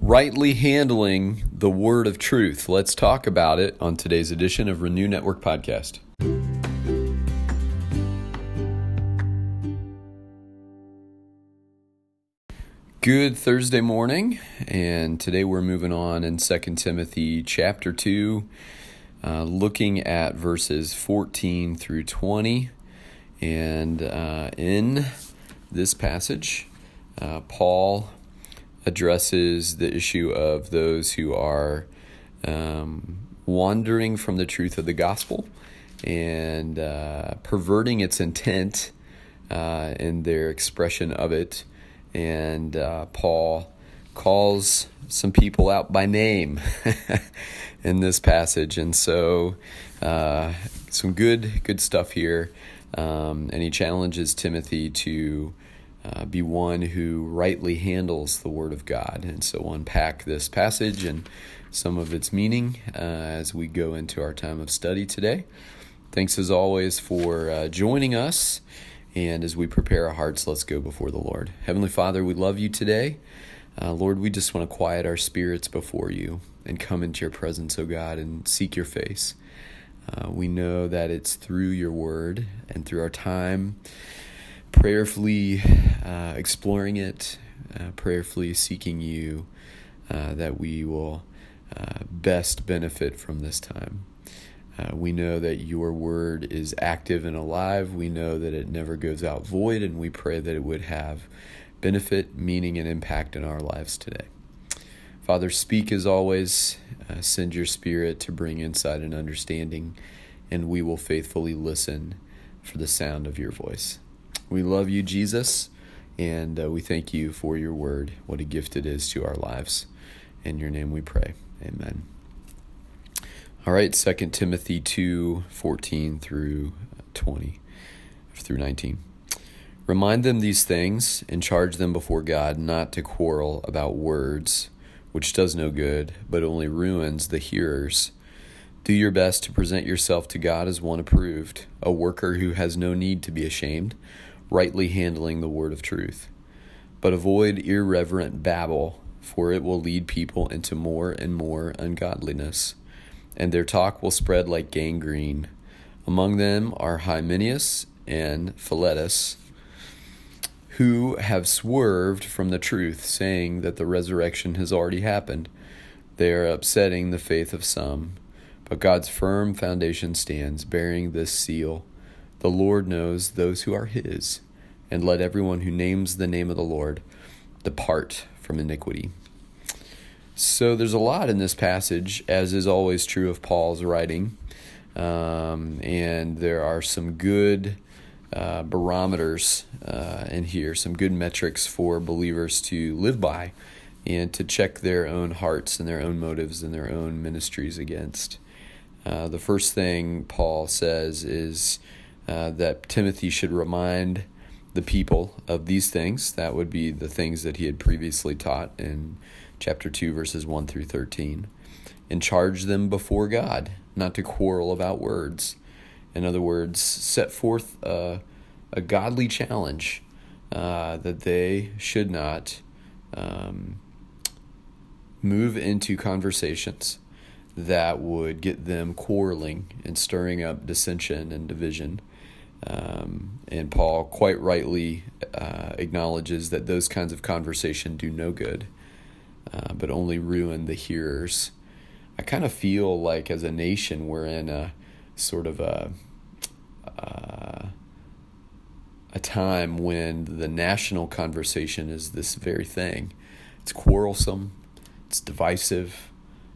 rightly handling the word of truth. Let's talk about it on today's edition of Renew Network Podcast. Good Thursday morning, and today we're moving on in 2 Timothy chapter 2, uh, looking at verses 14 through 20. And uh, in this passage, uh, Paul addresses the issue of those who are um, wandering from the truth of the gospel and uh, perverting its intent uh, in their expression of it. And uh, Paul calls some people out by name in this passage, and so uh, some good good stuff here. Um, and he challenges Timothy to uh, be one who rightly handles the Word of God. And so unpack this passage and some of its meaning uh, as we go into our time of study today. Thanks as always for uh, joining us. And as we prepare our hearts, let's go before the Lord. Heavenly Father, we love you today. Uh, Lord, we just want to quiet our spirits before you and come into your presence, O oh God, and seek your face. Uh, we know that it's through your word and through our time prayerfully uh, exploring it, uh, prayerfully seeking you, uh, that we will uh, best benefit from this time. Uh, we know that your word is active and alive. We know that it never goes out void, and we pray that it would have benefit, meaning, and impact in our lives today. Father, speak as always. Uh, send your spirit to bring insight and understanding, and we will faithfully listen for the sound of your voice. We love you, Jesus, and uh, we thank you for your word. What a gift it is to our lives. In your name we pray. Amen. All right, 2 Timothy 2 14 through 20, through 19. Remind them these things and charge them before God not to quarrel about words, which does no good, but only ruins the hearers. Do your best to present yourself to God as one approved, a worker who has no need to be ashamed rightly handling the word of truth. But avoid irreverent babble, for it will lead people into more and more ungodliness, and their talk will spread like gangrene. Among them are Hymenaeus and Philetus, who have swerved from the truth, saying that the resurrection has already happened. They are upsetting the faith of some. But God's firm foundation stands, bearing this seal the Lord knows those who are his, and let everyone who names the name of the Lord depart from iniquity. So there's a lot in this passage, as is always true of Paul's writing. Um, and there are some good uh, barometers uh, in here, some good metrics for believers to live by and to check their own hearts and their own motives and their own ministries against. Uh, the first thing Paul says is uh, that Timothy should remind the people of these things. That would be the things that he had previously taught in chapter 2, verses 1 through 13. And charge them before God, not to quarrel about words. In other words, set forth a, a godly challenge uh, that they should not um, move into conversations that would get them quarreling and stirring up dissension and division. Um, and Paul quite rightly uh, acknowledges that those kinds of conversation do no good, uh, but only ruin the hearers. I kind of feel like as a nation we're in a sort of a uh, a time when the national conversation is this very thing. It's quarrelsome, it's divisive,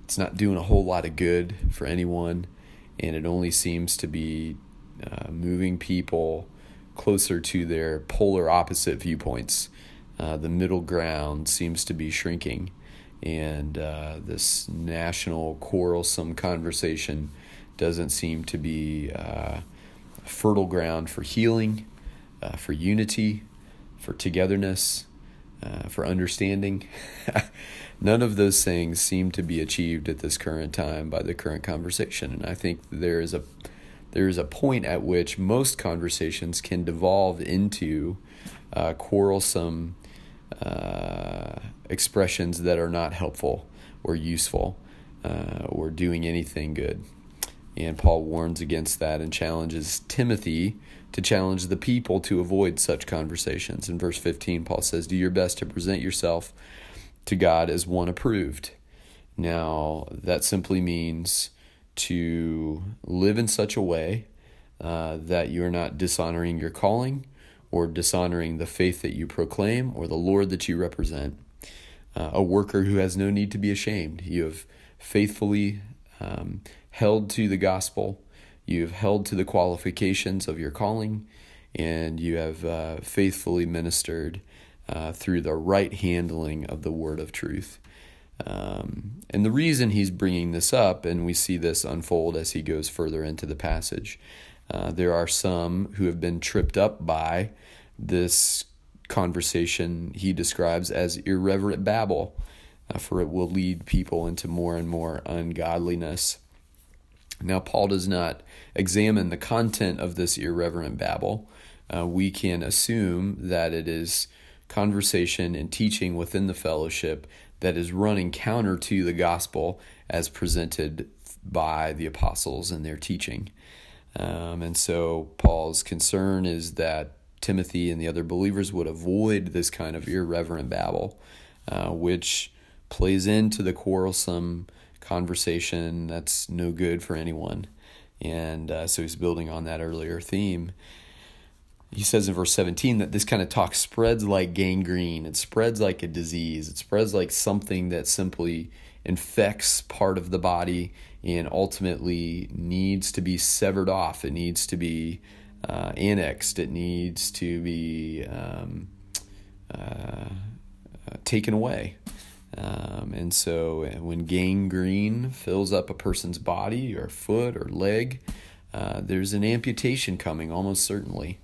it's not doing a whole lot of good for anyone, and it only seems to be uh, moving people closer to their polar opposite viewpoints. Uh, the middle ground seems to be shrinking, and uh, this national quarrelsome conversation doesn't seem to be uh, fertile ground for healing, uh, for unity, for togetherness, uh, for understanding. None of those things seem to be achieved at this current time by the current conversation, and I think there is a there is a point at which most conversations can devolve into uh, quarrelsome uh, expressions that are not helpful or useful uh, or doing anything good. And Paul warns against that and challenges Timothy to challenge the people to avoid such conversations. In verse 15, Paul says, Do your best to present yourself to God as one approved. Now, that simply means to live in such a way uh, that you are not dishonoring your calling or dishonoring the faith that you proclaim or the Lord that you represent. Uh, a worker who has no need to be ashamed. You have faithfully um, held to the gospel, you have held to the qualifications of your calling, and you have uh, faithfully ministered uh, through the right handling of the word of truth. Um, and the reason he's bringing this up, and we see this unfold as he goes further into the passage, uh, there are some who have been tripped up by this conversation he describes as irreverent babble, uh, for it will lead people into more and more ungodliness. Now, Paul does not examine the content of this irreverent babble. Uh, we can assume that it is conversation and teaching within the fellowship that is running counter to the gospel as presented by the apostles and their teaching. Um, and so Paul's concern is that Timothy and the other believers would avoid this kind of irreverent babble, uh, which plays into the quarrelsome conversation that's no good for anyone. And uh, so he's building on that earlier theme. He says in verse 17 that this kind of talk spreads like gangrene, it spreads like a disease, it spreads like something that simply infects part of the body and ultimately needs to be severed off. It needs to be uh, annexed, it needs to be um, uh, taken away. Um, and so uh, when gangrene fills up a person's body or foot or leg, uh, there's an amputation coming almost certainly.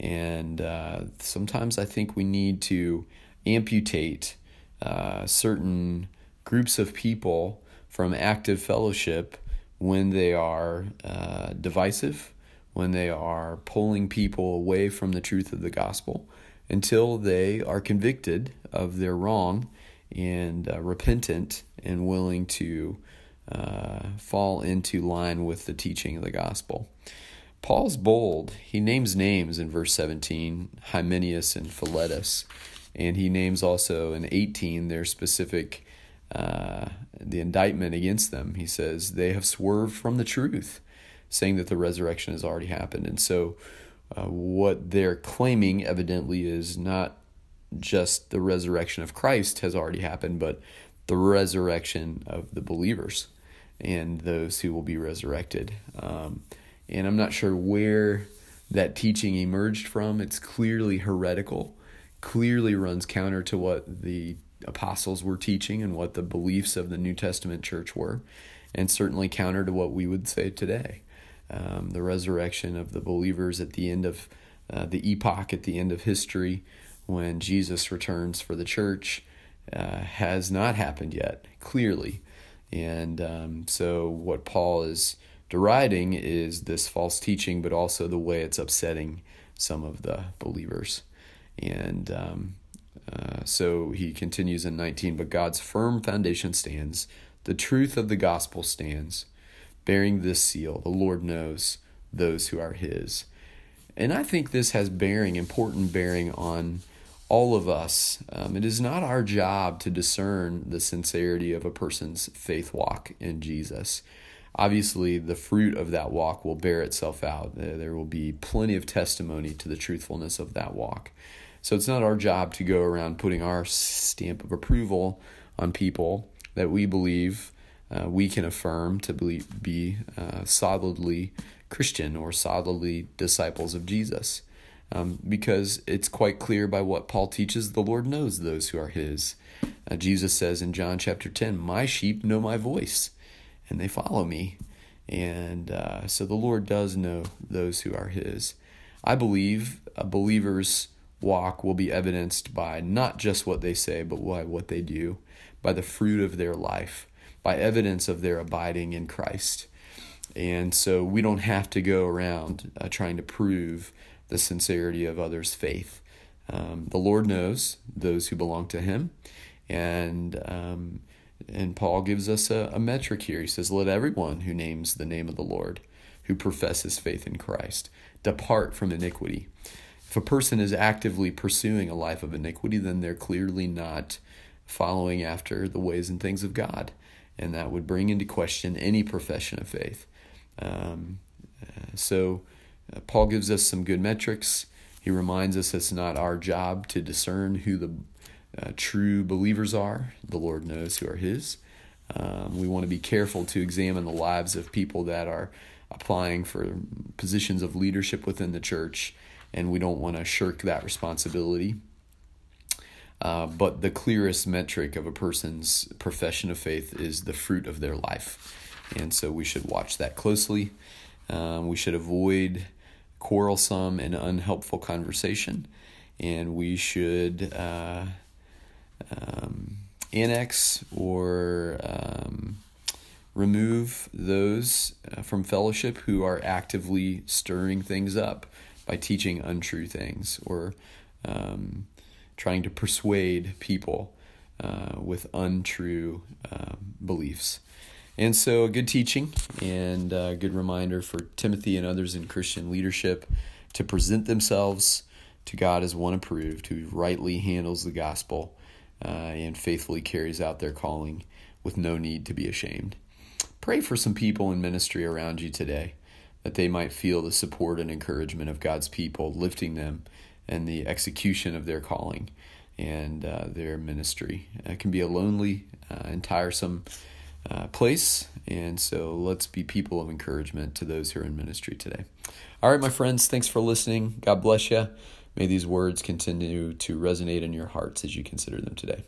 And uh, sometimes I think we need to amputate uh, certain groups of people from active fellowship when they are uh, divisive, when they are pulling people away from the truth of the gospel, until they are convicted of their wrong and uh, repentant and willing to uh, fall into line with the teaching of the gospel. Paul's bold. He names names in verse 17 Hymenaeus and Philetus. And he names also in 18 their specific, uh, the indictment against them. He says, they have swerved from the truth, saying that the resurrection has already happened. And so, uh, what they're claiming evidently is not just the resurrection of Christ has already happened, but the resurrection of the believers and those who will be resurrected. Um, and I'm not sure where that teaching emerged from. It's clearly heretical, clearly runs counter to what the apostles were teaching and what the beliefs of the New Testament church were, and certainly counter to what we would say today. Um, the resurrection of the believers at the end of uh, the epoch, at the end of history, when Jesus returns for the church, uh, has not happened yet, clearly. And um, so, what Paul is deriding is this false teaching, but also the way it's upsetting some of the believers. And um, uh, so he continues in 19, but God's firm foundation stands, the truth of the gospel stands, bearing this seal the Lord knows those who are his. And I think this has bearing, important bearing on all of us. Um, it is not our job to discern the sincerity of a person's faith walk in Jesus obviously the fruit of that walk will bear itself out. There will be plenty of testimony to the truthfulness of that walk. So it's not our job to go around putting our stamp of approval on people that we believe uh, we can affirm to be, uh, solidly Christian or solidly disciples of Jesus. Um, because it's quite clear by what Paul teaches, the Lord knows those who are his. Uh, Jesus says in John chapter 10, My sheep know my voice and they follow me. And uh, so the Lord does know those who are His. I believe a believer's walk will be evidenced by not just what they say, but by what they do, by the fruit of their life, by evidence of their abiding in Christ. And so we don't have to go around uh, trying to prove the sincerity of others' faith. Um, the Lord knows those who belong to Him, and um, and Paul gives us a, a metric here. He says, "Let everyone who names the name of the Lord, who professes faith in Christ, depart from iniquity." If a person is actively pursuing a life of iniquity, then they're clearly not following after the ways and things of God, and that would bring into question any profession of faith. Um, uh, so, uh, Paul gives us some good metrics. He reminds us it's not our job to discern who the uh, true believers are. The Lord knows who are His. Um, we want to be careful to examine the lives of people that are applying for positions of leadership within the church, and we don't want to shirk that responsibility. Uh, but the clearest metric of a person's profession of faith is the fruit of their life. And so we should watch that closely. Um, we should avoid quarrelsome and unhelpful conversation. And we should uh, um, annex or um, remove those uh, from fellowship who are actively stirring things up by teaching untrue things or um, trying to persuade people uh, with untrue uh, beliefs. And so, a good teaching and a good reminder for Timothy and others in Christian leadership to present themselves to God as one approved, who rightly handles the gospel uh, and faithfully carries out their calling with no need to be ashamed. Pray for some people in ministry around you today that they might feel the support and encouragement of God's people, lifting them and the execution of their calling and uh, their ministry. It can be a lonely uh, and tiresome uh, place, and so let's be people of encouragement to those who are in ministry today. All right, my friends, thanks for listening. God bless you. May these words continue to resonate in your hearts as you consider them today.